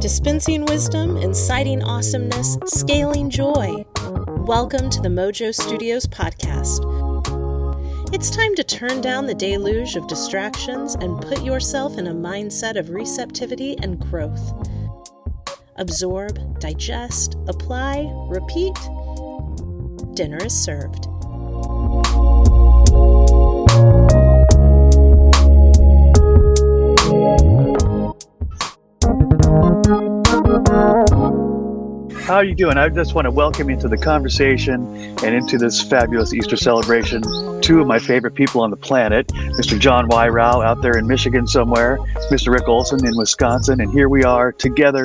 Dispensing wisdom, inciting awesomeness, scaling joy. Welcome to the MoJOE Studios podcast. It's time to turn down the deluge of distractions and put yourself in a mindset of receptivity and growth. Absorb, digest, apply, repeat. Dinner is served. How are you doing? I just want to welcome you to the conversation and into this fabulous Easter celebration. Two of my favorite people on the planet, Mr. Jon Weirauch out there in Michigan somewhere, Mr. Rick Olson in Wisconsin, and here we are together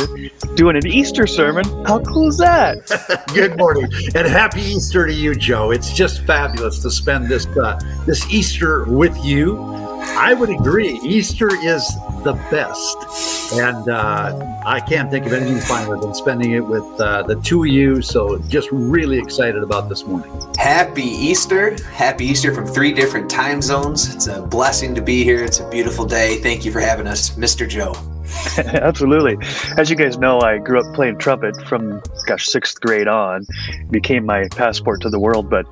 doing an Easter sermon. How cool is that? Good morning and happy Easter to you, Joe. It's just fabulous to spend this uh, this Easter with you. I would agree. Easter is the best. And uh, I can't think of anything finer than spending it with uh, the two of you. So just really excited about this morning. Happy Easter. Happy Easter from three different time zones. It's a blessing to be here. It's a beautiful day. Thank you for having us, Mr. Joe. Absolutely. As you guys know, I grew up playing trumpet from, gosh, sixth grade on. It became my passport to the world. But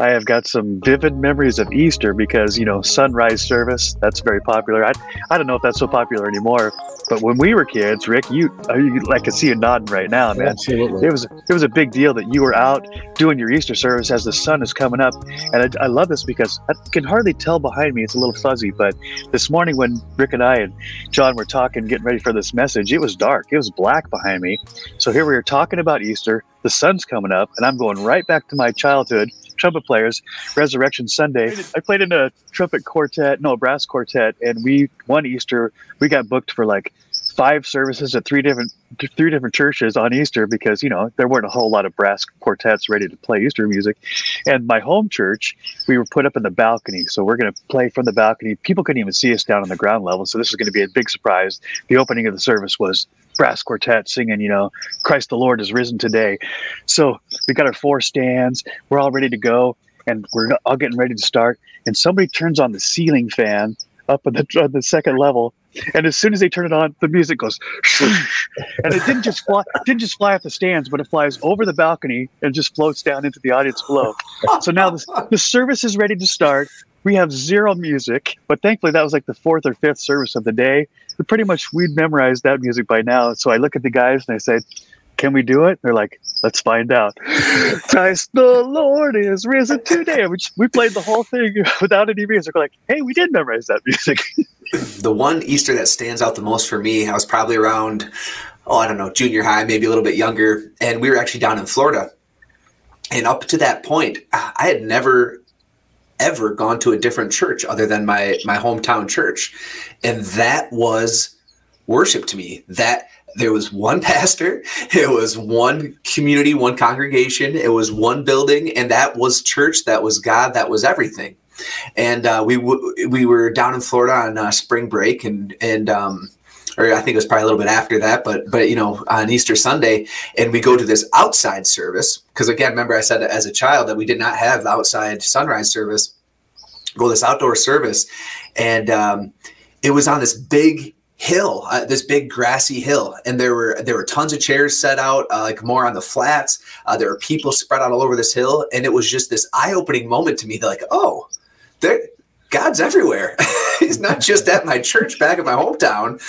I have got some vivid memories of Easter because, you know, sunrise service, that's very popular. I, I don't know if that's so popular anymore, but when we were kids, Rick, you, uh, you I can see you nodding right now, man. Absolutely. It was, it was a big deal that you were out doing your Easter service as the sun is coming up. And I, I love this because I can hardly tell behind me. It's a little fuzzy, but this morning when Rick and I and Jon were talking, getting ready for this message, it was dark. It was black behind me. So here we are talking about Easter. The sun's coming up, and I'm going right back to my childhood trumpet players, Resurrection Sunday. I played in a trumpet quartet, no, a brass quartet, and we one Easter we got booked for like five services at three different three different churches on Easter because you know there weren't a whole lot of brass quartets ready to play Easter music. And my home church, we were put up in the balcony, so we're going to play from the balcony. People couldn't even see us down on the ground level, so this is going to be a big surprise. The opening of the service was brass quartet singing, you know, Christ the Lord is risen today. So we got our four stands, we're all ready to go, and we're all getting ready to start. And somebody turns on the ceiling fan up on the, on the second level and as soon as they turn it on, the music goes, and it didn't just fly, didn't just fly off the stands, but it flies over the balcony and just floats down into the audience below. So now the, the service is ready to start. We have zero music, but thankfully that was like the fourth or fifth service of the day. But pretty much we'd memorized that music by now. So I look at the guys and I say, can we do it? They're like, let's find out. Christ the Lord is risen today. We, we played the whole thing without any music. We're like, hey, we did memorize that music. the one Easter that stands out the most for me, I was probably around, oh, I don't know, junior high, maybe a little bit younger. And we were actually down in Florida. And up to that point, I had never ever gone to a different church other than my my hometown church. And that was worship to me. That there was one pastor, it was one community, one congregation, it was one building, and that was church, that was God, that was everything. And uh, we w- we were down in Florida on uh, spring break, and and um, or I think it was probably a little bit after that, but but you know on Easter Sunday, and we go to this outside service because again, remember I said as a child that we did not have outside sunrise service. Go this outdoor service, and um, it was on this big hill, uh, this big grassy hill, and there were there were tons of chairs set out, uh, like more on the flats. Uh, there were people spread out all over this hill, and it was just this eye opening moment to me. Like, oh, there, God's everywhere. He's not just at my church back in my hometown.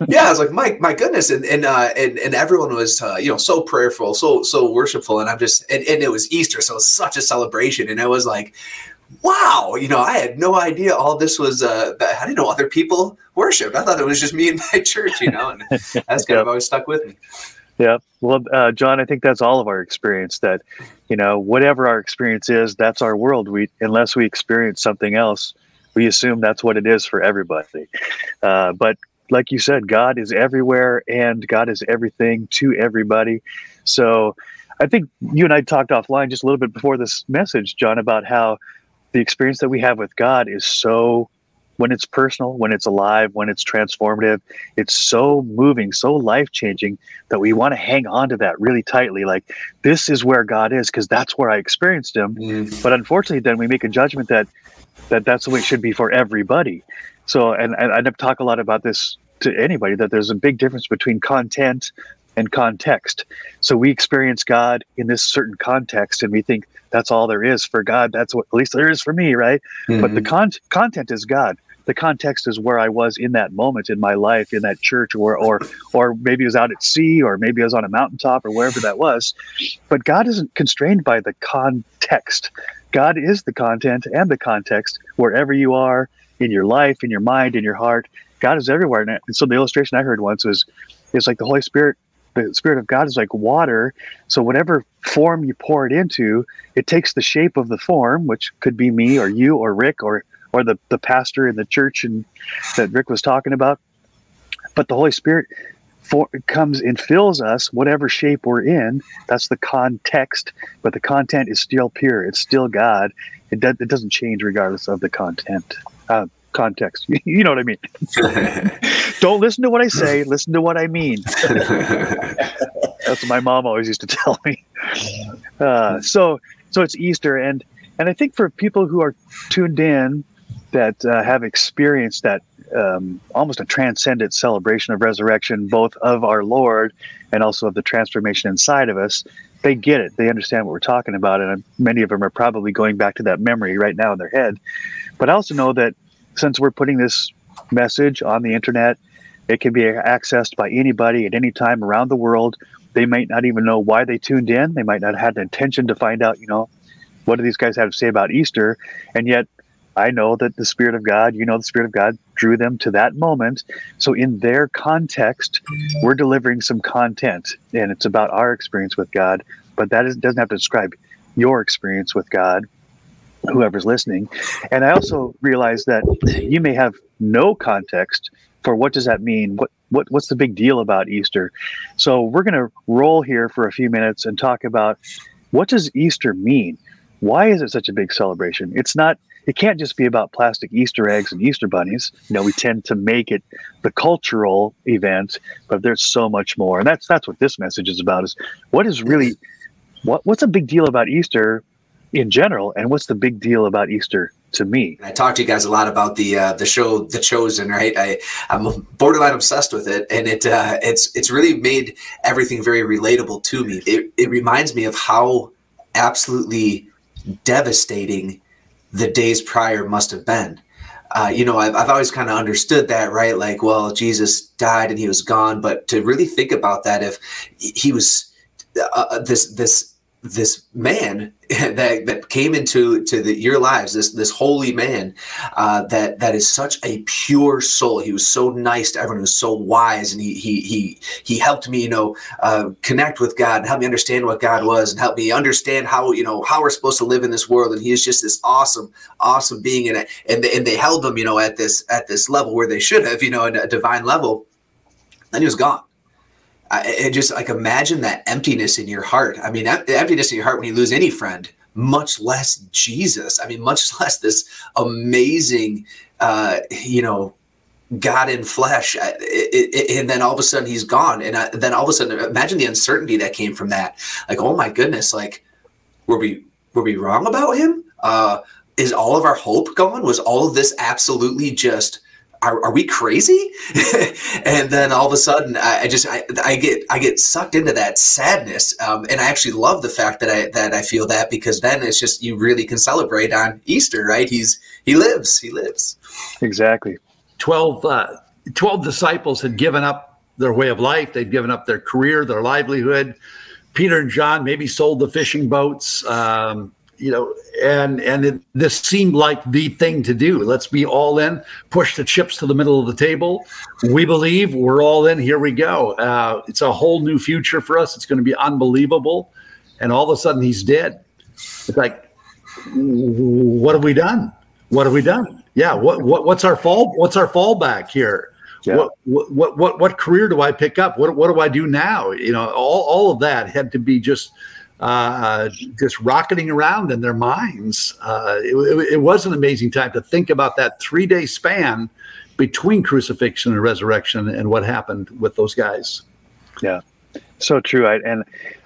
Yeah, I was like, my my goodness, and and uh, and, and everyone was uh, you know so prayerful, so so worshipful, and I'm just and, and it was Easter, so it was such a celebration, and I was like, wow, you know, I had no idea all this was. Uh, I didn't know other people worshiped. I thought it was just me and my church, you know, and that's kind yep. of always stuck with me. Yeah. Well, uh, Jon, I think that's all of our experience. That, you know, whatever our experience is, that's our world. We, unless we experience something else, we assume that's what it is for everybody. Uh, but like you said, God is everywhere, and God is everything to everybody. So, I think you and I talked offline just a little bit before this message, Jon, about how the experience that we have with God is so when it's personal, when it's alive, when it's transformative, it's so moving, so life changing that we want to hang on to that really tightly. Like, this is where God is because that's where I experienced Him. Mm. But unfortunately, then we make a judgment that that that's the way it should be for everybody. So, and, and I talk a lot about this to anybody that there's a big difference between content and context. So we experience God in this certain context, and we think that's all there is for God. That's what at least there is for me, right? Mm-hmm. But the mm-hmm. con- content is God. The context is where I was in that moment in my life, in that church, or or or maybe it was out at sea, or maybe I was on a mountaintop, or wherever that was. But God isn't constrained by the context. God is the content and the context wherever you are in your life, in your mind, in your heart. God is everywhere. And so the illustration I heard once was, it's like the Holy Spirit the spirit of god is like water so whatever form you pour it into it takes the shape of the form which could be me or you or rick or or the, the pastor in the church and that rick was talking about but the holy spirit for, comes and fills us whatever shape we're in that's the context but the content is still pure it's still god it, do, it doesn't change regardless of the content uh, context. you know what I mean? Don't listen to what I say, listen to what I mean. That's what my mom always used to tell me. Uh, so, so it's Easter, and and I think for people who are tuned in that uh, have experienced that um, almost a transcendent celebration of resurrection, both of our Lord and also of the transformation inside of us, they get it. They understand what we're talking about, and many of them are probably going back to that memory right now in their head. But I also know that since we're putting this message on the internet, it can be accessed by anybody at any time around the world. They might not even know why they tuned in. They might not have had the intention to find out, you know, what do these guys have to say about Easter? And yet, I know that the Spirit of God, you know, the Spirit of God drew them to that moment. So, in their context, we're delivering some content, and it's about our experience with God. But that is, doesn't have to describe your experience with God whoever's listening. And I also realize that you may have no context for what does that mean? What what what's the big deal about Easter? So we're going to roll here for a few minutes and talk about what does Easter mean? Why is it such a big celebration? It's not it can't just be about plastic Easter eggs and Easter bunnies. You know, we tend to make it the cultural event, but there's so much more. And that's that's what this message is about is what is really what what's a big deal about Easter in general, and what's the big deal about Easter to me. I talked to you guys a lot about the uh, the show The Chosen, right? I I'm borderline obsessed with it, and it uh, it's it's really made everything very relatable to me. It it reminds me of how absolutely devastating the days prior must have been. Uh, you know, I've, I've always kind of understood that, right? Like, well, Jesus died and he was gone, but to really think about that, if he was uh, uh this this this man that, that came into to the, your lives, this this holy man uh, that that is such a pure soul. He was so nice to everyone. He was so wise, and he he he he helped me, you know, uh, connect with God and help me understand what God was, and help me understand how you know how we're supposed to live in this world. And he is just this awesome, awesome being in it. And they, and they held him, you know, at this at this level where they should have, you know, a divine level. Then he was gone I, just like imagine that emptiness in your heart. I mean, the emptiness in your heart when you lose any friend, much less Jesus. I mean, much less this amazing, uh, you know, God in flesh. It, it, and then all of a sudden he's gone. And I, then all of a sudden, imagine the uncertainty that came from that. Like, oh my goodness, like, were we were we wrong about him? Uh, is all of our hope gone? Was all of this absolutely just are, are we crazy? and then all of a sudden, I, I just I, I, get I get sucked into that sadness, um, and I actually love the fact that I that I feel that because then it's just you really can celebrate on Easter, right? He's he lives, he lives. Exactly. 12, uh, 12 disciples had given up their way of life. They'd given up their career, their livelihood. Peter and John maybe sold the fishing boats. Um, you know, and and it, this seemed like the thing to do. Let's be all in, push the chips to the middle of the table. We believe we're all in. Here we go. Uh, it's a whole new future for us. It's going to be unbelievable. And all of a sudden, he's dead. It's like, what have we done? What have we done? Yeah. What, what what's our fall? What's our fallback here? Yeah. What, what what what career do I pick up? What what do I do now? You know, all all of that had to be just uh, just rocketing around in their minds. Uh, it, it, was an amazing time to think about that three day span between crucifixion and resurrection and what happened with those guys. Yeah, so true. I, and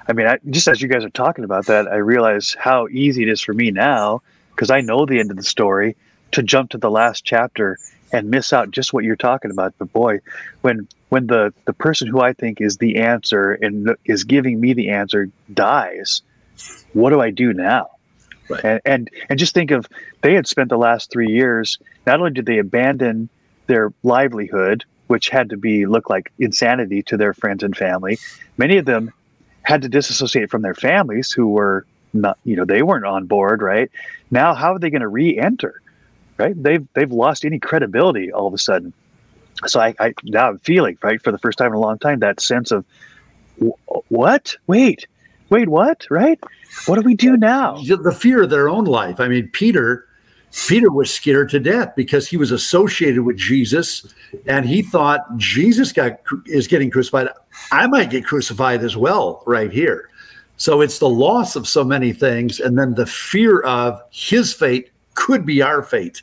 I mean, I, just as you guys are talking about that, I realize how easy it is for me now because I know the end of the story to jump to the last chapter and miss out just what you're talking about. But boy, when when the the person who I think is the answer and is giving me the answer dies, what do I do now? Right. And, and and just think of they had spent the last three years. Not only did they abandon their livelihood, which had to be look like insanity to their friends and family, many of them had to disassociate from their families who were not, you know, they weren't on board, right? Now, how are they going to re-enter? Right? They've they've lost any credibility all of a sudden. So I, I now I'm feeling right for the first time in a long time that sense of what? Wait, wait, what? Right? What do we do now? The fear of their own life. I mean, Peter, Peter was scared to death because he was associated with Jesus, and he thought Jesus got is getting crucified. I might get crucified as well right here. So it's the loss of so many things, and then the fear of his fate could be our fate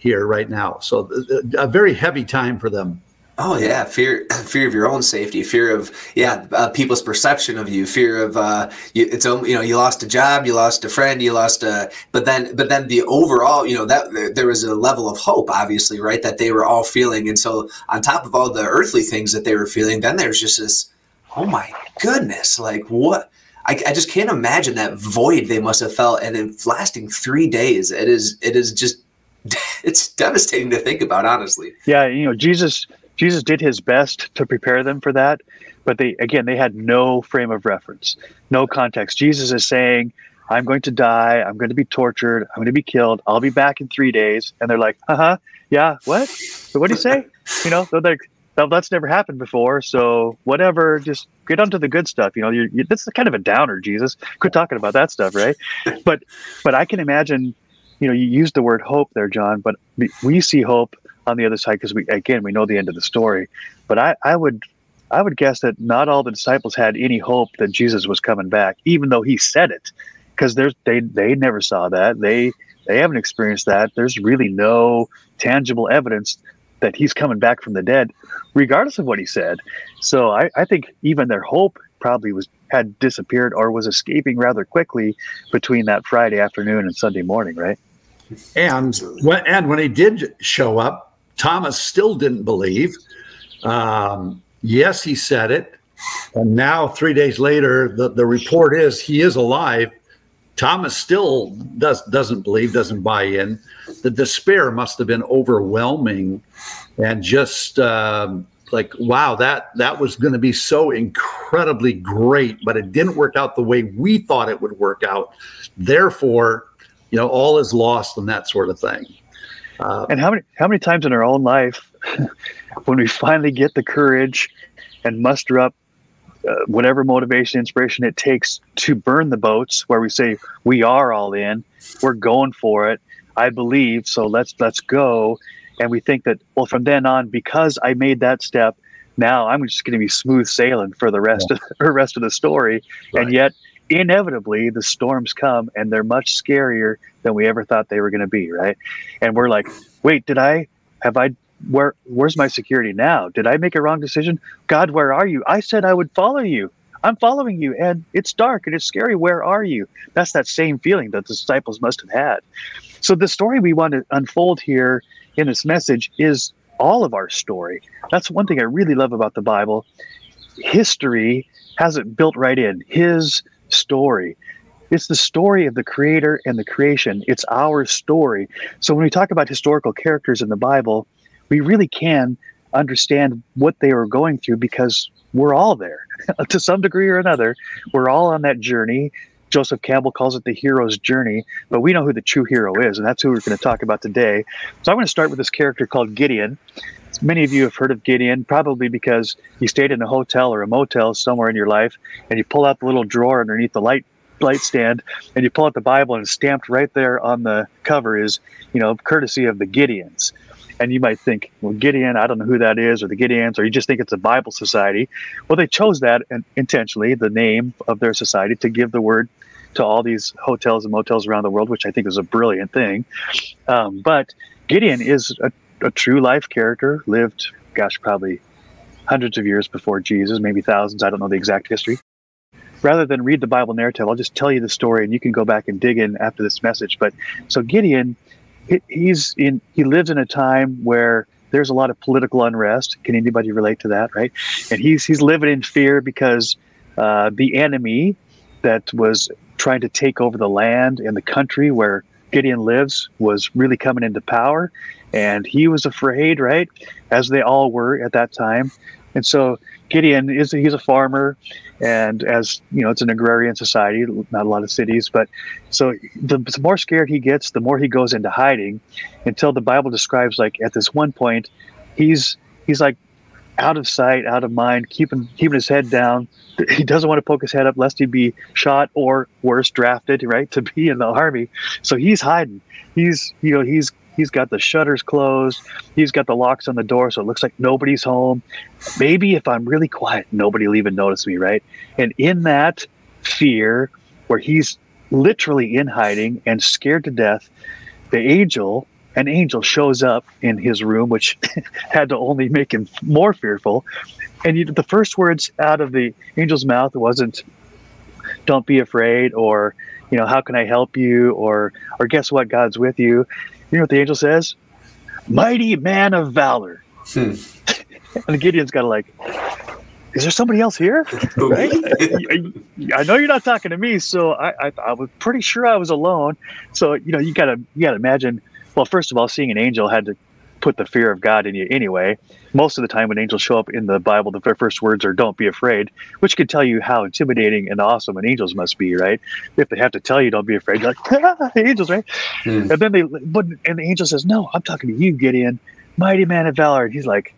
here right now. So a very heavy time for them. Oh yeah, fear, fear of your own safety, fear of yeah, uh, people's perception of you, fear of uh, you, it's you know you lost a job, you lost a friend, you lost a, but then but then the overall, you know that there was a level of hope, obviously, right, that they were all feeling, and so on top of all the earthly things that they were feeling, then there's just this, oh my goodness, like what. I, I just can't imagine that void they must have felt, and in lasting three days, it is it is just it's devastating to think about, honestly. Yeah, you know, Jesus Jesus did his best to prepare them for that, but they again they had no frame of reference, no context. Jesus is saying, "I'm going to die. I'm going to be tortured. I'm going to be killed. I'll be back in three days." And they're like, "Uh huh, yeah, what? So what do you say?" You know, they're like, "That's never happened before, so whatever. Just get onto the good stuff." You know, you're, you, that's kind of a downer, Jesus. Quit talking about that stuff, right? But but I can imagine. You know, you used the word hope there, Jon, but we see hope on the other side because we again we know the end of the story. But I, I would I would guess that not all the disciples had any hope that Jesus was coming back, even though he said it, because there's they they never saw that they they haven't experienced that. There's really no tangible evidence that he's coming back from the dead, regardless of what he said. So I, I think even their hope probably was had disappeared or was escaping rather quickly between that Friday afternoon and Sunday morning, right? And when, and when he did show up, Thomas still didn't believe. Um, yes, he said it. And now, three days later, the, the report is he is alive. Thomas still does, doesn't believe, doesn't buy in. The despair must have been overwhelming and just um, like, wow, that, that was going to be so incredibly great, but it didn't work out the way we thought it would work out. Therefore, you know, all is lost and that sort of thing. Uh, and how many how many times in our own life, when we finally get the courage and muster up uh, whatever motivation, inspiration it takes to burn the boats, where we say we are all in, we're going for it. I believe, so let's let's go. And we think that well, from then on, because I made that step, now I'm just going to be smooth sailing for the rest yeah. of the rest of the story. Right. And yet, inevitably the storms come and they're much scarier than we ever thought they were going to be right? And we're like wait did i have i where where's my security now? Did i make a wrong decision? God where are you? I said i would follow you. I'm following you and it's dark and it's scary. Where are you? That's that same feeling that the disciples must have had. So the story we want to unfold here in this message is all of our story. That's one thing i really love about the bible. History has it built right in. His story. It's the story of the creator and the creation. It's our story. So when we talk about historical characters in the Bible, we really can understand what they were going through because we're all there to some degree or another. We're all on that journey. Joseph Campbell calls it the hero's journey, but we know who the true hero is, and that's who we're going to talk about today. So I'm going to start with this character called Gideon. Many of you have heard of Gideon, probably because you stayed in a hotel or a motel somewhere in your life, and you pull out the little drawer underneath the light light stand, and you pull out the Bible, and it's stamped right there on the cover is, you know, courtesy of the Gideons. And you might think, well, Gideon, I don't know who that is, or the Gideons, or you just think it's a Bible society. Well, they chose that intentionally, the name of their society, to give the word to all these hotels and motels around the world, which I think is a brilliant thing. Um, but Gideon is a a true life character, lived, gosh, probably hundreds of years before Jesus, maybe thousands. I don't know the exact history. Rather than read the Bible narrative, I'll just tell you the story and you can go back and dig in after this message. But so Gideon he's in he lives in a time where there's a lot of political unrest. Can anybody relate to that, right? And he's he's living in fear because uh, the enemy that was trying to take over the land and the country where Gideon lives was really coming into power, and he was afraid, right, as they all were at that time. And so Gideon is he's a farmer, and as you know, it's an agrarian society, not a lot of cities. But so the, the more scared he gets, the more he goes into hiding, until the Bible describes like at this one point, he's he's like out of sight, out of mind, keeping keeping his head down. He doesn't want to poke his head up lest he be shot or worse, drafted right to be in the army. So he's hiding. He's you know he's He's got the shutters closed. He's got the locks on the door, so it looks like nobody's home. Maybe if I'm really quiet, nobody will even notice me, right? And in that fear, where he's literally in hiding and scared to death, the angel, an angel shows up in his room, which had to only make him more fearful. And you, the first words out of the angel's mouth wasn't, "Don't be afraid," or you know, "How can I help you?" or "Or guess what? God's with you." You know what the angel says? Mighty man of valor. Hmm. and Gideon's got to like, is there somebody else here? Right? I know you're not talking to me, so I, I, I was pretty sure I was alone. So you know, you gotta you gotta imagine. Well, first of all, seeing an angel had to put the fear of God in you anyway. Most of the time, when angels show up in the Bible, the first words are "Don't be afraid," which can tell you how intimidating and awesome an angels must be, right? If they have to tell you "Don't be afraid," you're like ah, angels, right? Mm. And then they, but and the angel says, "No, I'm talking to you, Gideon, mighty man of valor." And he's like,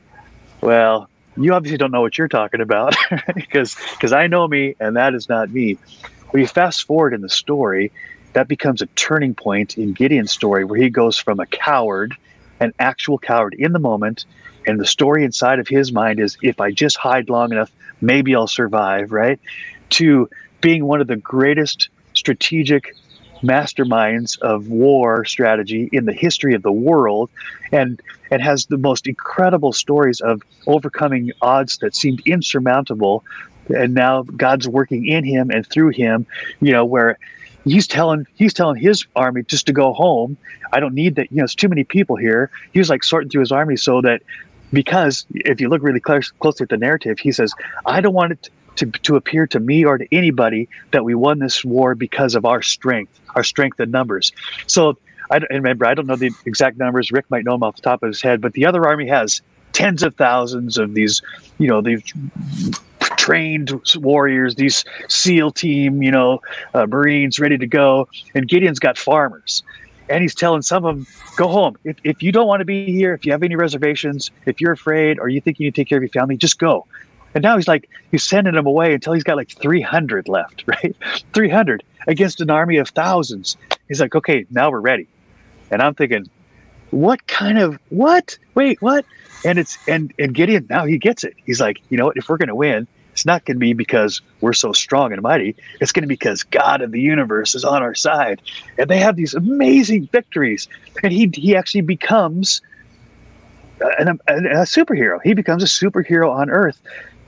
"Well, you obviously don't know what you're talking about, because because I know me, and that is not me." When you fast forward in the story, that becomes a turning point in Gideon's story, where he goes from a coward an actual coward in the moment. And the story inside of his mind is if I just hide long enough, maybe I'll survive, right? To being one of the greatest strategic masterminds of war strategy in the history of the world and and has the most incredible stories of overcoming odds that seemed insurmountable and now God's working in him and through him you know where he's telling he's telling his army just to go home. I don't need that. You know, it's too many people here. He was like sorting through his army so that because if you look really close, closely at the narrative, he says, "I don't want it to to appear to me or to anybody that we won this war because of our strength, our strength in numbers." So I remember I don't know the exact numbers. Rick might know them off the top of his head, but the other army has tens of thousands of these, you know, these trained warriors, these SEAL team, you know, uh, Marines ready to go. And Gideon's got farmers. And he's telling some of them, go home. If, if you don't want to be here, if you have any reservations, if you're afraid or you think you need to take care of your family, just go. And now he's like, he's sending them away until he's got like 300 left, right? 300 against an army of thousands. He's like, okay, now we're ready. And I'm thinking, what kind of, what? Wait, what? And it's, and, and Gideon, now he gets it. He's like, you know what? If we're going to win, it's not going to be because we're so strong and mighty. It's going to be because God of the universe is on our side. And they have these amazing victories. And he, he actually becomes a, a, a superhero. He becomes a superhero on earth,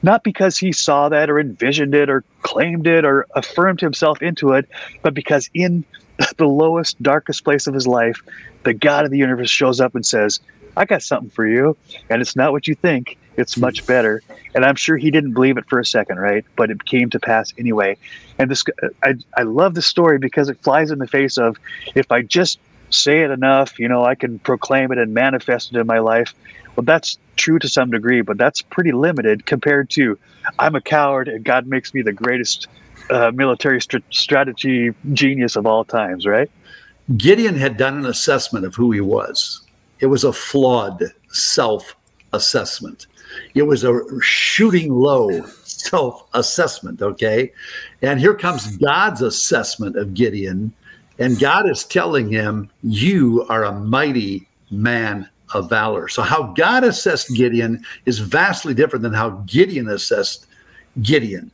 not because he saw that or envisioned it or claimed it or affirmed himself into it, but because in the lowest, darkest place of his life, the God of the universe shows up and says, I got something for you. And it's not what you think it's much better. And I'm sure he didn't believe it for a second, right? But it came to pass anyway. And this, I, I love the story because it flies in the face of if I just say it enough, you know, I can proclaim it and manifest it in my life. Well, that's true to some degree, but that's pretty limited compared to I'm a coward and God makes me the greatest uh, military st- strategy genius of all times, right? Gideon had done an assessment of who he was. It was a flawed self assessment. It was a shooting low self assessment. Okay. And here comes God's assessment of Gideon. And God is telling him, You are a mighty man of valor. So, how God assessed Gideon is vastly different than how Gideon assessed Gideon.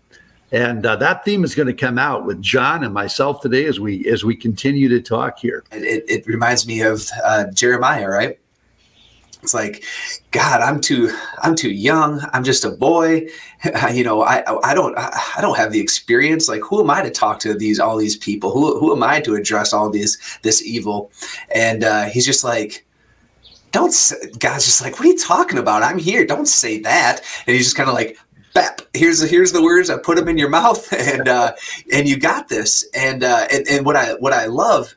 And uh, that theme is going to come out with Jon and myself today as we as we continue to talk here. It, it reminds me of uh, Jeremiah, right? It's like god i'm too i'm too young. I'm just a boy. You know i i don't i don't have the experience. Like who am i to talk to these all these people? Who, who am i to address all these this evil? And uh, he's just like don't say, god's just like what are you talking about? I'm here. Don't say that. And he's just kind of like bap here's the here's the words. I put them in your mouth. And uh and you got this. And uh and, and what i what i love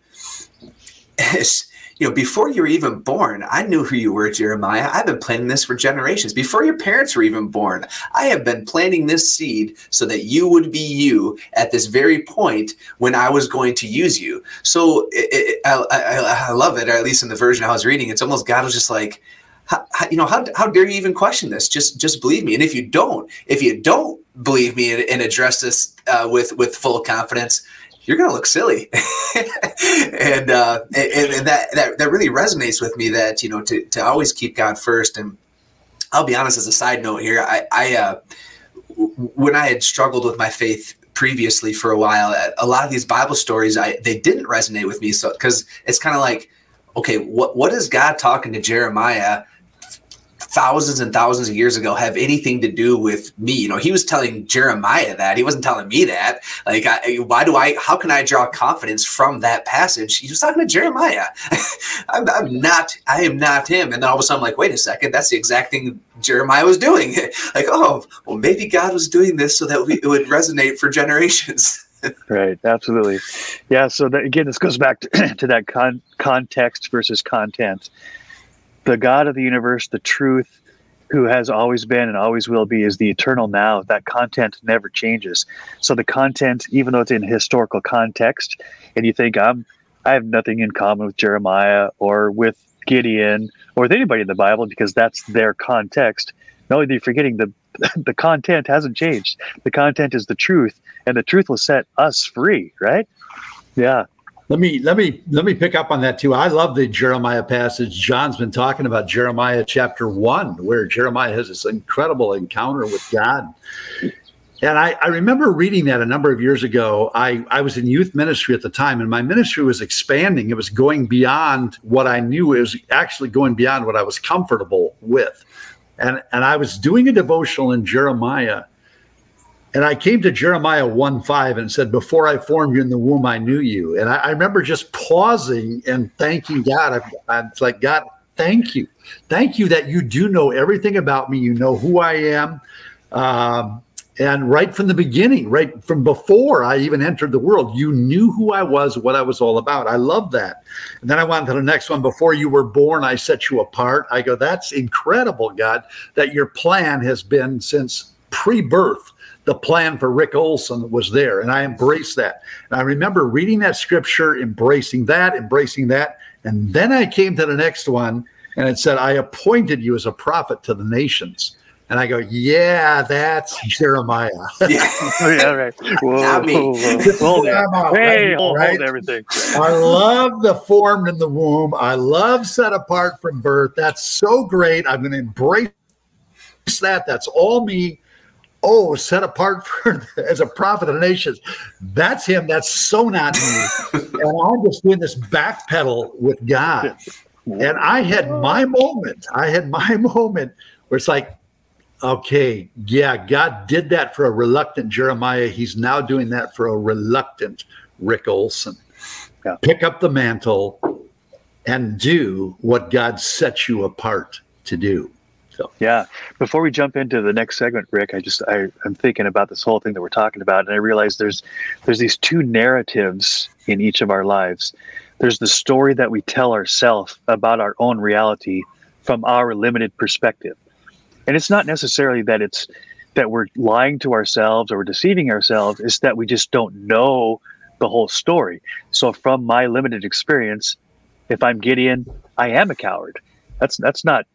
is you know, before you were even born, I knew who you were, Jeremiah. I've been planting this for generations. Before your parents were even born, I have been planting this seed so that you would be you at this very point when I was going to use you. So it, it, I, I, I, love it, or at least in the version I was reading, it's almost God was just like, how, you know, how, how dare you even question this? Just just believe me. And if you don't, if you don't believe me and, and address this uh, with with full confidence, you're going to look silly. and, uh, and, and that, that, that really resonates with me that, you know, to, to always keep God first. And I'll be honest, as a side note here, I, I, uh, when I had struggled with my faith previously for a while, a lot of these Bible stories, I, they didn't resonate with me. So, cause it's kind of like, okay, what, what is God talking to Jeremiah thousands and thousands of years ago have anything to do with me. You know, he was telling Jeremiah that. He wasn't telling me that. Like, I, why do I, how can I draw confidence from that passage? He was talking to Jeremiah. I'm, I'm, not, I am not him. And then all of a sudden, I'm like, wait a second, that's the exact thing Jeremiah was doing. like, oh, well, maybe God was doing this so that we, it would resonate for generations. right absolutely yeah so that, again this goes back to, to that con- context versus content the God of the universe, the truth, who has always been and always will be, is the eternal now. That content never changes. So the content, even though it's in historical context, and you think I'm, I have nothing in common with Jeremiah or with Gideon or with anybody in the Bible because that's their context. No, you're forgetting the the content hasn't changed. The content is the truth, and the truth will set us free. Right? Yeah. Let me let me let me pick up on that too. I love the Jeremiah passage. Jon's been talking about Jeremiah chapter one, where Jeremiah has this incredible encounter with God. And I, I, remember reading that a number of years ago. I, I was in youth ministry at the time, and my ministry was expanding. It was going beyond what I knew. It was actually going beyond what I was comfortable with. And, and I was doing a devotional in Jeremiah and I came to Jeremiah 1 5 and said, Before I formed you in the womb, I knew you. And I, I remember just pausing and thanking God. I, I, it's like, God, thank you. Thank you that you do know everything about me. You know who I am. Um, and right from the beginning, right from before I even entered the world, you knew who I was, what I was all about. I love that. And then I went to the next one. Before you were born, I set you apart. I go, that's incredible, God, that your plan has been since pre birth the plan for Rick Olson was there, and I embraced that. And I remember reading that scripture, embracing that, embracing that, and then I came to the next one, and it said, "I appointed you as a prophet to the nations." And I go, "Yeah, that's Jeremiah." yeah, yeah right. Whoa, Not me. Whoa, whoa. hey, hold, right? hold everything. I love the formed in the womb. I love set apart from birth. That's so great. I'm going to embrace that. That's all me oh, set apart for, as a prophet of the nations. That's him. That's so not me. and I'm just doing this backpedal with God. And I had my moment. I had my moment where it's like, okay, yeah, God did that for a reluctant Jeremiah. He's now doing that for a reluctant Rick Olson. Yeah. Pick up the mantle and do what God set you apart to do. So yeah, before we jump into the next segment, Rick, I just I, I'm thinking about this whole thing that we're talking about, and I realize there's there's these two narratives in each of our lives. There's the story that we tell ourselves about our own reality from our limited perspective, and it's not necessarily that it's that we're lying to ourselves or we're deceiving ourselves. It's that we just don't know the whole story. So from my limited experience, if I'm Gideon, I am a coward. That's that's not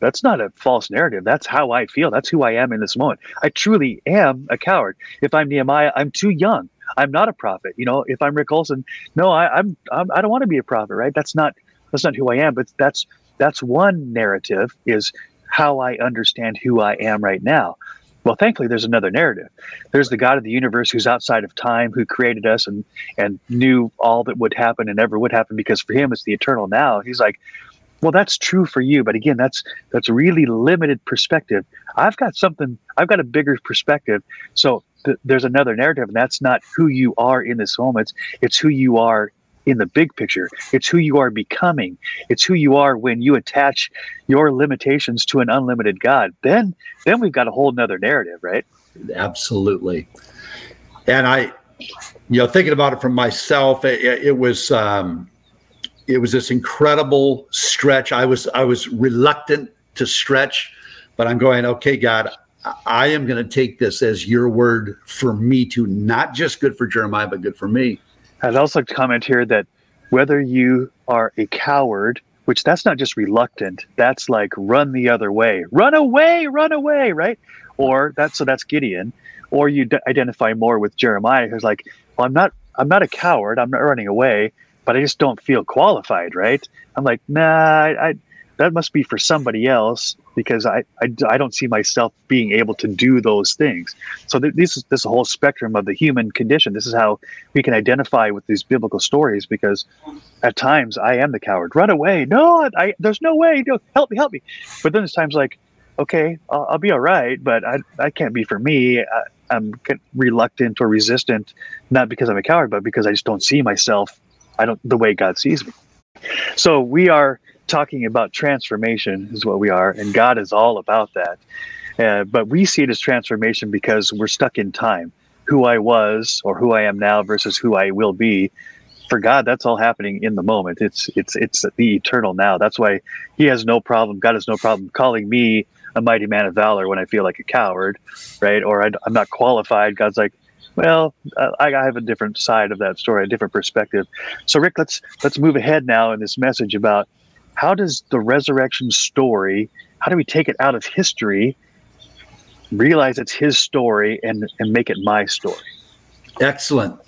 that's not a false narrative. That's how I feel. That's who I am in this moment. I truly am a coward. If I'm Nehemiah, I'm too young. I'm not a prophet. You know, if I'm Rick Olson, no, I, I'm, I'm I don't want to be a prophet. Right? That's not that's not who I am. But that's that's one narrative is how I understand who I am right now. Well, thankfully, there's another narrative. There's the God of the universe who's outside of time, who created us and and knew all that would happen and ever would happen because for him it's the eternal now. He's like, well that's true for you but again that's that's really limited perspective. I've got something i've got a bigger perspective. So th- there's another narrative and that's not who you are in this moment. It's who you are in the big picture. It's who you are becoming. It's who you are when you attach your limitations to an unlimited god. Then then we've got a whole nother narrative right? Absolutely. And i you know thinking about it from myself it, it was um it was this incredible stretch. I was I was reluctant to stretch, but I'm going, okay, God, I am going to take this as your word for me to not just good for Jeremiah, but good for me. I'd also like to comment here that whether you are a coward, which that's not just reluctant, that's like run the other way, run away, run away, right? Or that's so that's Gideon, or you d- identify more with Jeremiah, who's like, well, I'm not, I'm not a coward, I'm not running away but I just don't feel qualified, right? I'm like, nah, I, I that must be for somebody else because I, I, I, don't see myself being able to do those things. So th- this is this whole spectrum of the human condition. This is how we can identify with these biblical stories because at times I am the coward. Run away! No, I, there's no way. No, help me, help me. But then there's times like, okay, I'll, I'll be all right, but I, I can't be for me. I, I'm reluctant or resistant, not because I'm a coward, but because I just don't see myself I don't the way God sees me. So we are talking about transformation is what we are, and God is all about that. Uh, but we see it as transformation because we're stuck in time. Who I was or who I am now versus who I will be. For God, that's all happening in the moment. It's it's it's the eternal now. That's why He has no problem. God has no problem calling me a mighty man of valor when I feel like a coward, right? Or I, I'm not qualified. God's like, well, uh, I have a different side of that story, a different perspective. So, Rick, let's let's move ahead now in this message about how does the resurrection story, how do we take it out of history, realize it's his story, and and make it my story? Excellent.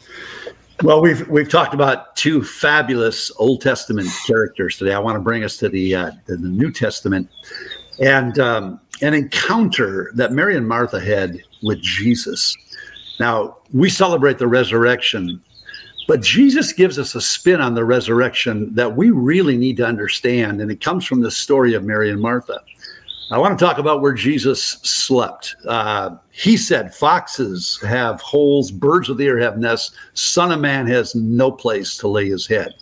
Well, we've we've talked about two fabulous Old Testament characters today. I want to bring us to the uh, the New Testament and um, an encounter that Mary and Martha had with Jesus. Now, we celebrate the resurrection, but Jesus gives us a spin on the resurrection that we really need to understand. And it comes from the story of Mary and Martha. I want to talk about where Jesus slept. Uh, he said, Foxes have holes, birds of the air have nests, Son of Man has no place to lay his head.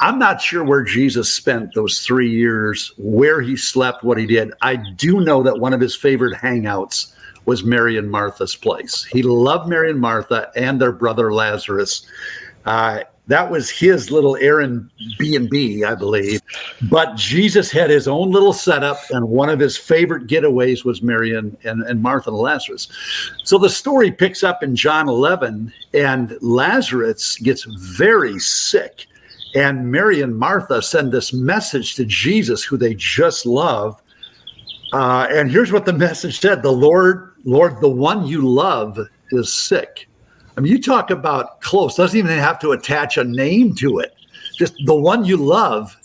I'm not sure where Jesus spent those three years, where he slept, what he did. I do know that one of his favorite hangouts was Mary and Martha's place. He loved Mary and Martha and their brother Lazarus. Uh, that was his little Aaron B and B, I believe. But Jesus had his own little setup, and one of his favorite getaways was Mary and, and, and Martha and Lazarus. So the story picks up in John 11, and Lazarus gets very sick. And Mary and Martha send this message to Jesus, who they just love. Uh, and here's what the message said The Lord Lord, the one you love is sick. I mean, you talk about close, doesn't even have to attach a name to it. Just the one you love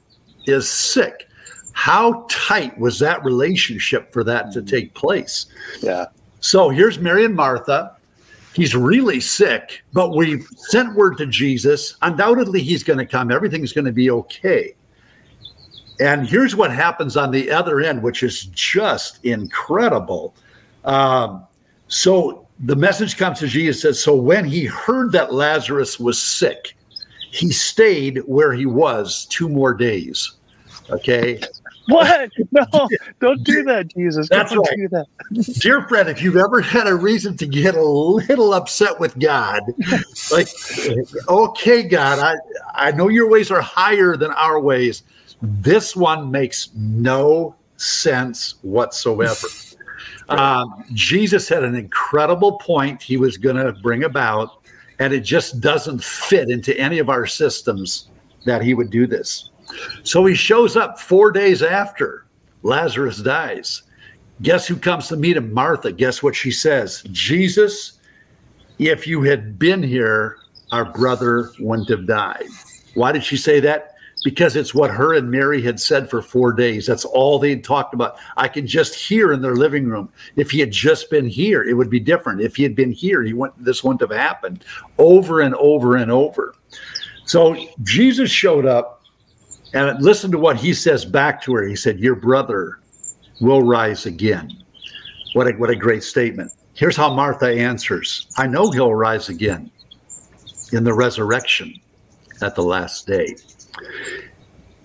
is sick. How tight was that relationship for that to mm. take place? Yeah. So here's Mary and Martha. He's really sick, but we've sent word to Jesus. Undoubtedly, he's going to come. Everything's going to be okay. And here's what happens on the other end, which is just incredible. Um, so the message comes to Jesus says, So when he heard that Lazarus was sick, he stayed where he was two more days. Okay. What? No, don't do that, Jesus. That's don't right. do that. Dear friend, if you've ever had a reason to get a little upset with God, like, okay, God, I, I know your ways are higher than our ways. This one makes no sense whatsoever. Um, Jesus had an incredible point he was going to bring about, and it just doesn't fit into any of our systems that he would do this. So he shows up four days after Lazarus dies. Guess who comes to meet him? Martha. Guess what she says? Jesus, if you had been here, our brother wouldn't have died. Why did she say that? Because it's what her and Mary had said for four days. That's all they'd talked about. I can just hear in their living room. If he had just been here, it would be different. If he had been here, he went, this wouldn't have happened over and over and over. So Jesus showed up And listen to what he says back to her. He said, Your brother will rise again. What a, what a great statement. Here's how Martha answers I know he'll rise again in the resurrection at the last day.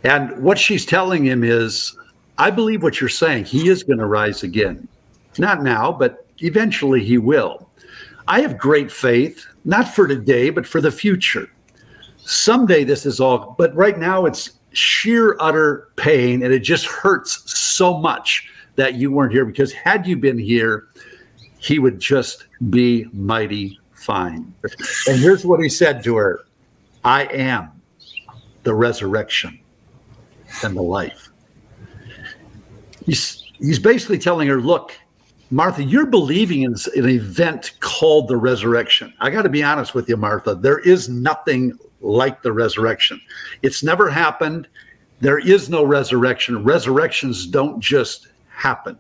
And what she's telling him is, I believe what you're saying. He is going to rise again. Not now, but eventually he will. I have great faith, not for today, but for the future. Someday this is all, but right now it's sheer utter pain and it just hurts so much that you weren't here because had you been here, he would just be mighty fine. And here's what he said to her I am the resurrection and the life. He's, he's basically telling her, look, Martha, you're believing in an event called the resurrection. I got to be honest with you, Martha. There is nothing like the resurrection. It's never happened. There is no resurrection. Resurrections don't just happen.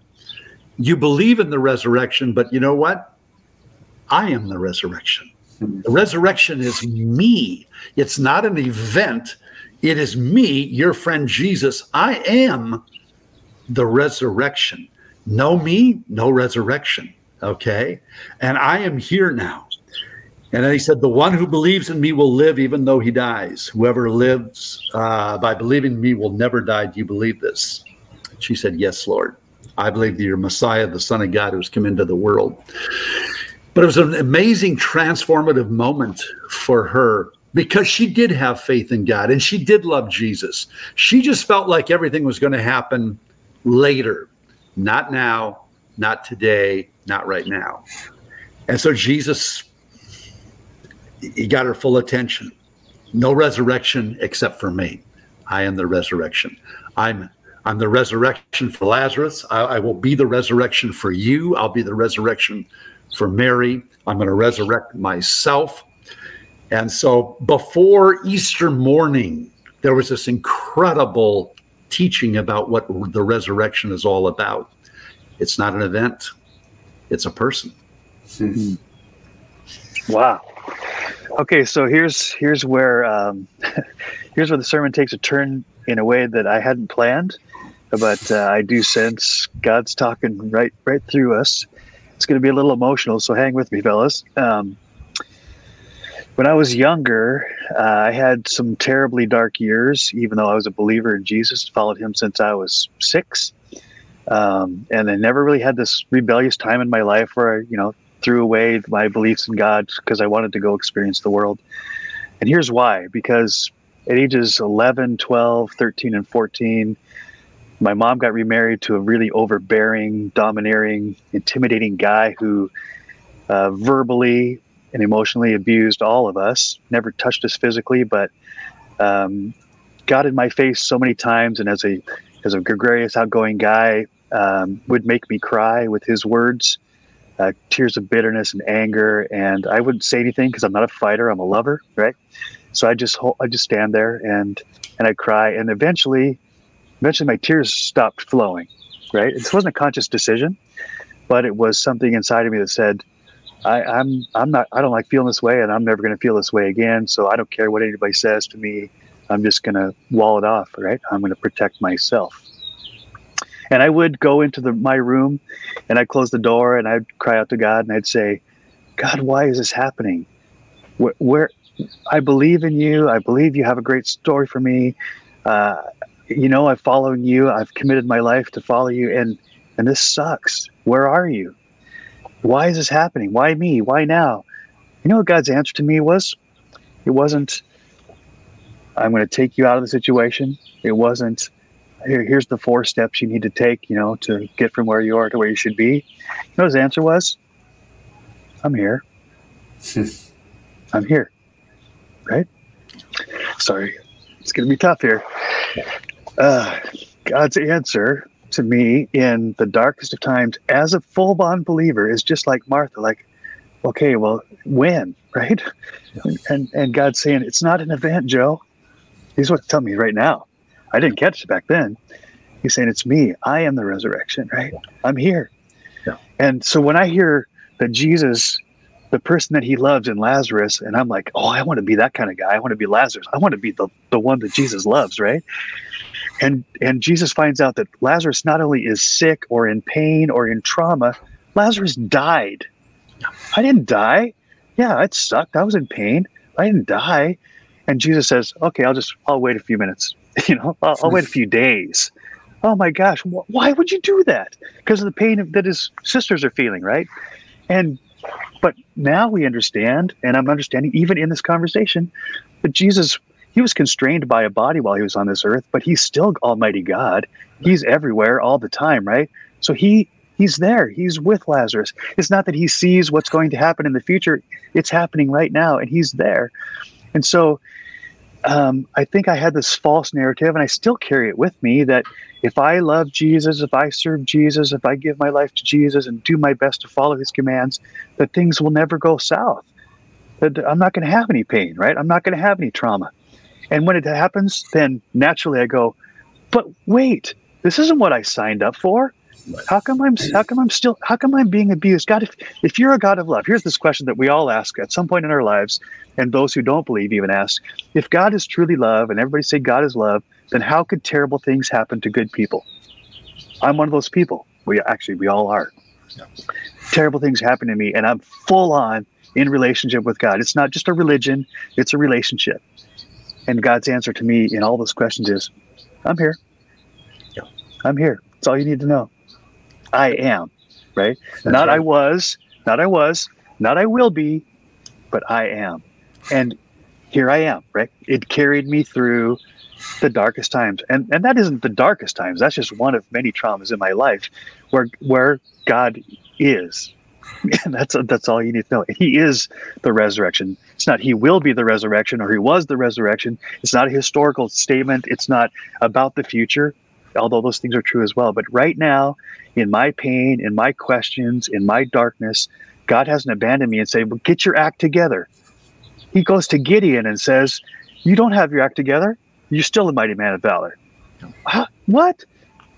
You believe in the resurrection, but you know what? I am the resurrection. The resurrection is me. It's not an event. It is me, your friend Jesus. I am the resurrection. No me, no resurrection. Okay. And I am here now. And then he said, The one who believes in me will live even though he dies. Whoever lives uh, by believing in me will never die. Do you believe this? She said, Yes, Lord. I believe that you're Messiah, the Son of God who's come into the world. But it was an amazing transformative moment for her because she did have faith in God and she did love Jesus. She just felt like everything was going to happen later, not now, not today, not right now. And so Jesus, he got her full attention. No resurrection except for me. I am the resurrection. I'm I'm the resurrection for Lazarus. I, I will be the resurrection for you. I'll be the resurrection for Mary. I'm going to resurrect myself. And so before Easter morning, there was this incredible teaching about what the resurrection is all about. It's not an event, it's a person. Mm-hmm. Wow. Okay, so here's here's where um, here's where the sermon takes a turn in a way that I hadn't planned, but uh, I do sense God's talking right right through us. It's going to be a little emotional, so hang with me, fellas. Um, when I was younger, uh, I had some terribly dark years, even though I was a believer in Jesus, followed him since I was six. Um, and I never really had this rebellious time in my life where I, you know, threw away my beliefs in God because I wanted to go experience the world. And here's why because at ages 11, 12, 13, and 14, my mom got remarried to a really overbearing, domineering, intimidating guy who uh, verbally and emotionally abused all of us. Never touched us physically, but um, got in my face so many times. And as a as a gregarious, outgoing guy, um, would make me cry with his words, uh, tears of bitterness and anger. And I wouldn't say anything because I'm not a fighter. I'm a lover, right? So I just I just stand there and and I cry. And eventually, eventually, my tears stopped flowing. Right? It wasn't a conscious decision, but it was something inside of me that said I, I'm I'm not I don't like feeling this way, and I'm never going to feel this way again. So I don't care what anybody says to me. I'm just going to wall it off. Right? I'm going to protect myself. And I would go into the my room, and I'd close the door, and I'd cry out to God, and I'd say, God, why is this happening? Where, where I believe in you. I believe you have a great story for me. Uh, you know, I've followed you. I've committed my life to follow you, and and this sucks. Where are you? Why is this happening? Why me? Why now? You know what God's answer to me was? It wasn't, I'm going to take you out of the situation. It wasn't, Here, here's the four steps you need to take, you know, to get from where you are to where you should be. You know his answer was? I'm here. I'm here. Right? Sorry. It's going to be tough here. Uh, God's answer to me in the darkest of times as a full bond believer is just like Martha, like, okay, well, when, right? Yeah. And and God's saying it's not an event, Joe. He's what's telling me right now. I didn't catch it back then. He's saying it's me. I am the resurrection, right? I'm here. Yeah. And so when I hear that Jesus the person that he loves in Lazarus. And I'm like, oh, I want to be that kind of guy. I want to be Lazarus. I want to be the, the one that Jesus loves, right? And and Jesus finds out that Lazarus not only is sick or in pain or in trauma, Lazarus died. I didn't die. Yeah, it sucked. I was in pain. I didn't die. And Jesus says, okay, I'll just, I'll wait a few minutes. You know, I'll, I'll wait a few days. Oh my gosh, wh- why would you do that? Because of the pain that his sisters are feeling, right? And, but now we understand, and I'm understanding even in this conversation, that Jesus, he was constrained by a body while he was on this earth, but he's still Almighty God. He's everywhere all the time, right? So he he's there. He's with lazarus. It's not that he sees what's going to happen in the future. It's happening right now and he's there. And so um, i think i had this false narrative and i still carry it with me that if i love jesus if i serve jesus if i give my life to jesus and do my best to follow his commands that things will never go south. That i'm not going to have any pain right? I'm not going to have any trauma and when it happens then naturally i go but wait this isn't what i signed up for how come I'm how come I'm still how come I'm being abused? God, if if you're a God of love, here's this question that we all ask at some point in our lives, and those who don't believe even ask: If God is truly love, and everybody say God is love, then how could terrible things happen to good people? I'm one of those people. We actually we all are. Yeah. Terrible things happen to me, and I'm full on in relationship with God. It's not just a religion; it's a relationship. And God's answer to me in all those questions is, "I'm here. Yeah. I'm here. That's all you need to know." I am, right? That's not right. I was, not I was, not I will be, but I am. And here I am, right? It carried me through the darkest times. And and that isn't the darkest times. That's just one of many traumas in my life where where God is. And that's that's all you need to know. He is the resurrection. It's not he will be the resurrection or he was the resurrection. It's not a historical statement. It's not about the future although those things are true as well. But right now, in my pain, in my questions, in my darkness, God hasn't abandoned me and said, well, get your act together. He goes to Gideon and says, You don't have your act together. You're still a mighty man of valor. Huh? What?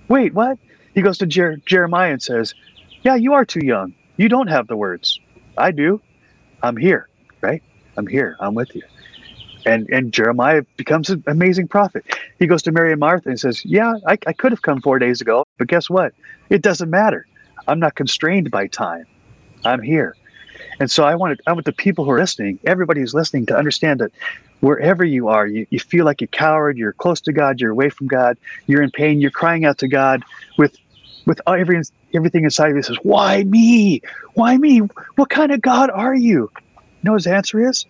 Wait, what? He goes to Jer- Jeremiah and says, Yeah, you are too young. You don't have the words. I do. I'm here, right? I'm here. I'm with you and and Jeremiah becomes an amazing prophet. He goes to Mary and Martha and says, "Yeah, I, I could have come four days ago, but guess what? It doesn't matter. I'm not constrained by time. I'm here." And so I want I want the people who are listening, everybody who's listening, to understand that wherever you are, you, you feel like you're coward, you're close to God, you're away from God, you're in pain, you're crying out to God with with every, everything inside of you says, Why me? Why me? What kind of God are you? Know his answer is?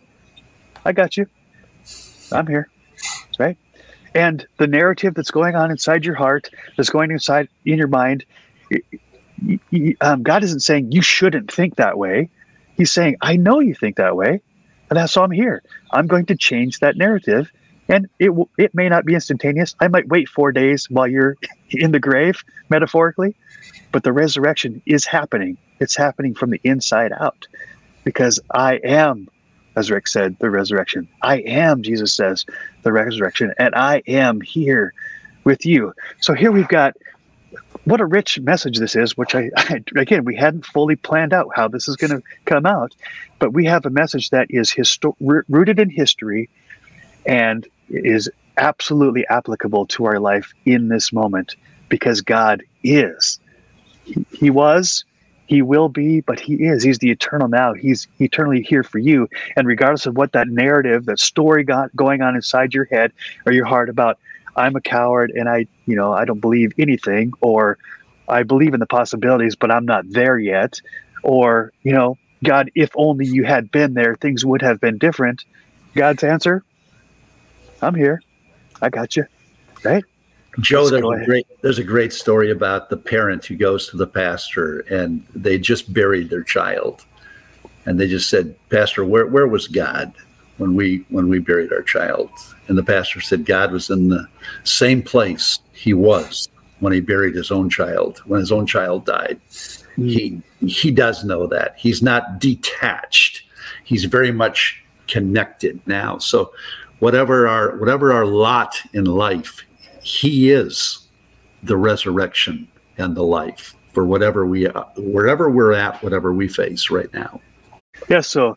I got you. I'm here. Right? And the narrative that's going on inside your heart, that's going inside in your mind, um, God isn't saying you shouldn't think that way. He's saying, I know you think that way, and that's why I'm here. I'm going to change that narrative, and it will, it may not be instantaneous. I might wait four days while you're in the grave, metaphorically, but the resurrection is happening. It's happening from the inside out, because I am as Rick said, the resurrection. I am, Jesus says, the resurrection, and I am here with you. So here we've got what a rich message this is, which I, I again, we hadn't fully planned out how this is going to come out, but we have a message that is histo- rooted in history and is absolutely applicable to our life in this moment because God is. He, he was, he will be, but he is. He's the eternal now. He's eternally here for you. And regardless of what that narrative, that story got going on inside your head or your heart about, I'm a coward and I, you know, I don't believe anything, or I believe in the possibilities, but I'm not there yet, or, you know, God, if only you had been there, things would have been different. God's answer, I'm here. I got you. Right? Joe, there's a great there's a great story about the parent who goes to the pastor and they just buried their child, and they just said, Pastor, where where was God when we when we buried our child? And the pastor said, God was in the same place he was when he buried his own child when his own child died. Mm-hmm. He he does know that he's not detached. He's very much connected now. So whatever our whatever our lot in life he is the resurrection and the life for whatever we wherever we're at whatever we face right now Yeah, so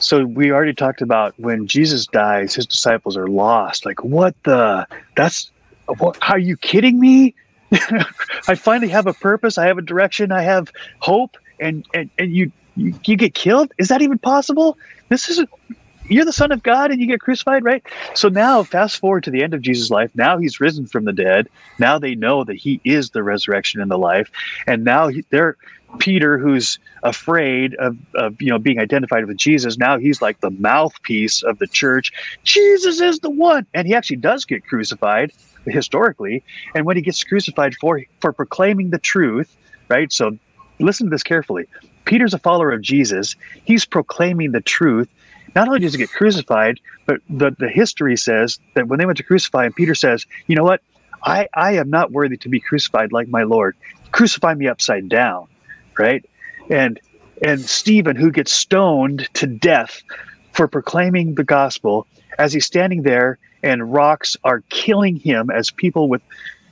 so we already talked about when Jesus dies, his disciples are lost. Like, what the? That's what? Are you kidding me? I finally have a purpose. I have a direction. I have hope, and and and you you, you get killed. Is that even possible? This isn't. You're the son of God, and you get crucified, right? So now, fast forward to the end of Jesus' life. Now he's risen from the dead. Now they know that he is the resurrection and the life, and now he, they're Peter, who's afraid of, of you know being identified with Jesus, now he's like the mouthpiece of the church. Jesus is the one, and he actually does get crucified historically. And when he gets crucified for for proclaiming the truth, right? So listen to this carefully. Peter's a follower of Jesus. He's proclaiming the truth. Not only does he get crucified, but the, the history says that when they went to crucify him, Peter says, You know what? I, I am not worthy to be crucified like my Lord. Crucify me upside down right? And and Stephen, who gets stoned to death for proclaiming the gospel, as he's standing there and rocks are killing him as people with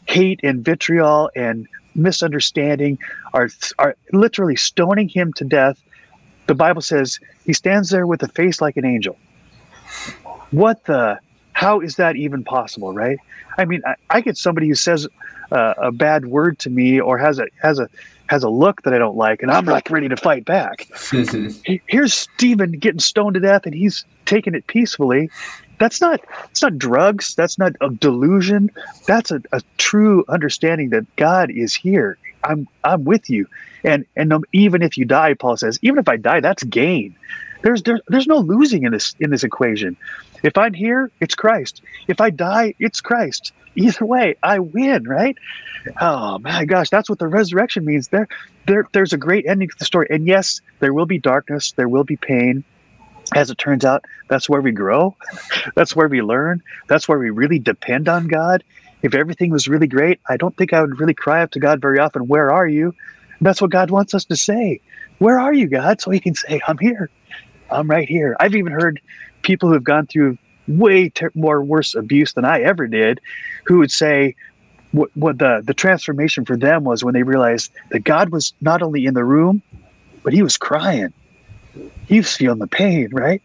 hate and vitriol and misunderstanding are are literally stoning him to death. The Bible says he stands there with a face like an angel. What the? How is that even possible, right? I mean, I, I get somebody who says uh, a bad word to me or has a has a has a look that I don't like, and I'm like ready to fight back. Here's Stephen getting stoned to death, and he's taking it peacefully. That's not it's not drugs. That's not a delusion. That's a, a true understanding that God is here. I'm I'm with you, and and um, even if you die, Paul says, even if I die, that's gain. There's there, there's no losing in this in this equation. If I'm here, it's Christ. If I die, it's Christ. Either way, I win, right? Oh my gosh, that's what the resurrection means. There, there, there's a great ending to the story. And yes, there will be darkness, there will be pain. As it turns out, that's where we grow. that's where we learn. That's where we really depend on God. If everything was really great, I don't think I would really cry out to God very often, Where are you? And that's what God wants us to say. Where are you, God? So he can say, I'm here. I'm right here. I've even heard people who have gone through way ter- more worse abuse than I ever did, who would say what, what the, the transformation for them was when they realized that God was not only in the room, but he was crying. He was feeling the pain, right?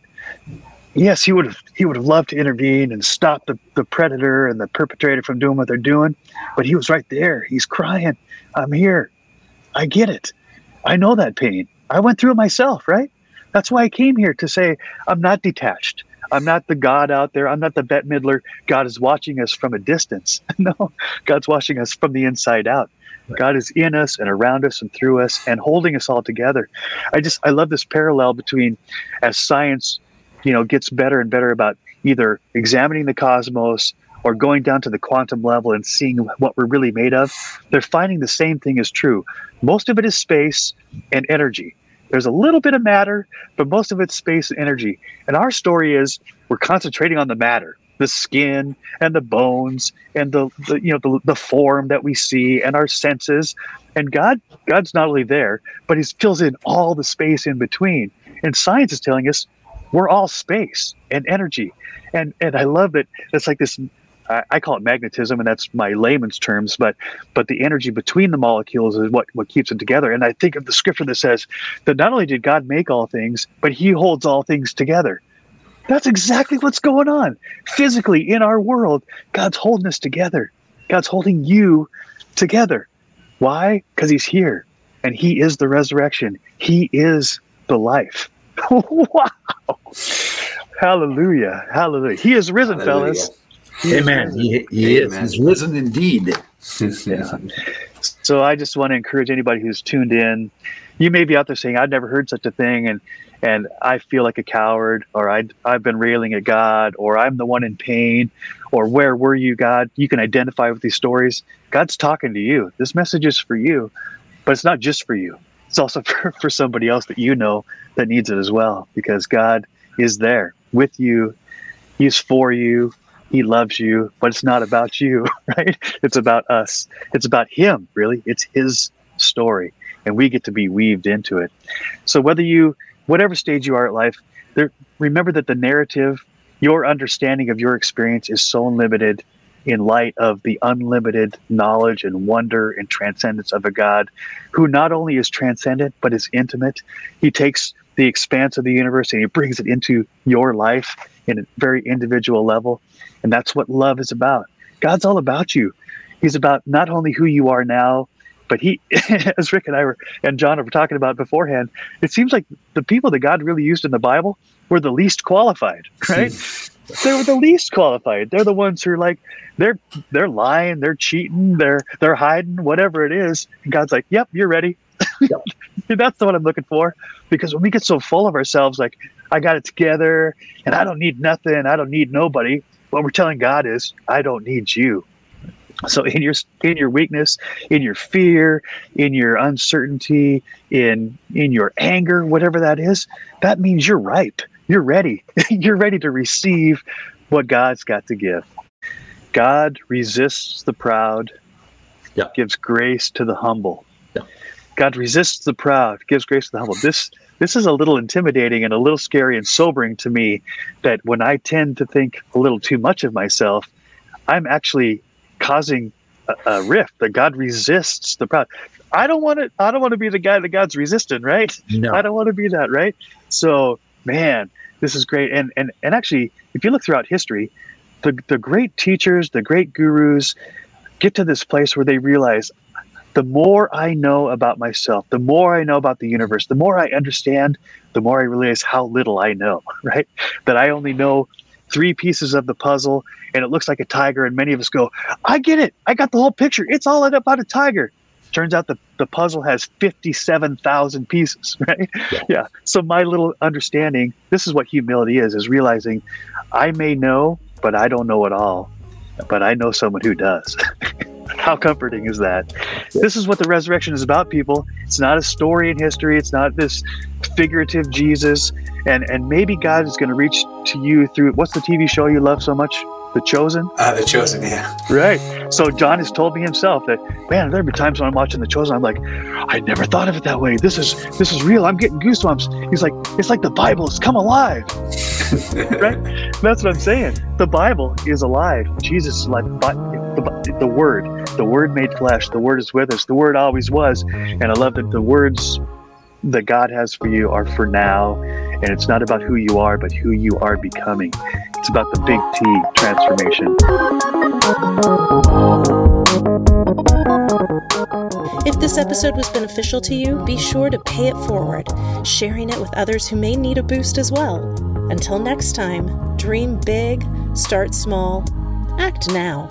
Yes, he would have he would have loved to intervene and stop the, the predator and the perpetrator from doing what they're doing, but he was right there. He's crying. I'm here. I get it. I know that pain. I went through it myself, right? That's why I came here to say I'm not detached. I'm not the God out there. I'm not the Bette Midler. God is watching us from a distance. no, God's watching us from the inside out. Right. God is in us and around us and through us and holding us all together. I just I love this parallel between as science, you know, gets better and better about either examining the cosmos or going down to the quantum level and seeing what we're really made of. They're finding the same thing is true. Most of it is space and energy. There's a little bit of matter, but most of it's space and energy. And our story is we're concentrating on the matter, the skin and the bones and the, the you know the, the form that we see and our senses. And God, God's not only there, but He fills in all the space in between. And science is telling us we're all space and energy. And and I love that it's like this I, call it magnetism, and that's my layman's terms. But but the energy between the molecules is what what keeps them together. And I think of the scripture that says that not only did God make all things, but He holds all things together. That's exactly what's going on physically in our world. God's holding us together. God's holding you together. Why? Because He's here, and He is the resurrection. He is the life. wow. Hallelujah. Hallelujah. He is risen, Hallelujah. fellas. Amen. He, he Amen. is. He's risen indeed. yeah. So I just want to encourage anybody who's tuned in. You may be out there saying, "I've never heard such a thing," and and I feel like a coward, or I I've been railing at God, or I'm the one in pain, or where were you, God? You can identify with these stories. God's talking to you. This message is for you, but it's not just for you. It's also for, for somebody else that you know that needs it as well, because God is there with you. He's for you he loves you, but it's not about you, right? It's about us. It's about him, really. It's his story, and we get to be weaved into it. So whether you, whatever stage you are at life, there, remember that the narrative, your understanding of your experience is so limited in light of the unlimited knowledge and wonder and transcendence of a God who not only is transcendent but is intimate. He takes the expanse of the universe and he brings it into your life in a very individual level. And that's what love is about. God's all about you. He's about not only who you are now, but he, as Rick and I were, and Jon were talking about beforehand, it seems like the people that God really used in the Bible were the least qualified, right? They were the least qualified. They're the ones who are like, they're they're lying, they're cheating, they're they're hiding, whatever it is. And God's like, "Yep, you're ready." Yep. That's what I'm looking for. Because when we get so full of ourselves, like I got it together, and I don't need nothing, I don't need nobody. What we're telling God is, I don't need you. So in your in your weakness, in your fear, in your uncertainty, in in your anger, whatever that is, that means you're ripe. You're ready. you're ready to receive what God's got to give. God resists the proud, yeah. gives grace to the humble. Yeah. God resists the proud, gives grace to the humble. This this is a little intimidating and a little scary and sobering to me that when I tend to think a little too much of myself, I'm actually causing a, a rift that God resists the proud. I don't want to I don't want to be the guy that God's resisting, right? No. I don't want to be that, right? So, man, this is great. And and and actually, if you look throughout history, the, the great teachers, the great gurus get to this place where they realize the more I know about myself, the more I know about the universe, the more I understand, the more I realize how little I know, right? That I only know three pieces of the puzzle and it looks like a tiger. And many of us go, I get it. I got the whole picture. It's all about a tiger. Turns out the, the puzzle has 57,000 pieces, right? Yeah. yeah. So my little understanding, this is what humility is, is realizing I may know, but I don't know it all. But I know someone who does. How comforting is that? This is what the resurrection is about, people. It's not a story in history. It's not this figurative Jesus. And and maybe God is going to reach to you through what's the TV show you love so much? The Chosen? Uh, the Chosen, yeah. Right. So Jon has told me himself that, man, there have been times when I'm watching The Chosen, I'm like, I never thought of it that way. This is this is real. I'm getting goosebumps. He's like, it's like the Bible has come alive. right? That's what I'm saying. The Bible is alive. Jesus is alive. The, the Word, the Word made flesh. The Word is with us. The Word always was. And I love that the words that God has for you are for now. And it's not about who you are, but who you are becoming. It's about the big T transformation. If this episode was beneficial to you, be sure to pay it forward, sharing it with others who may need a boost as well. Until next time, dream big, start small, act now.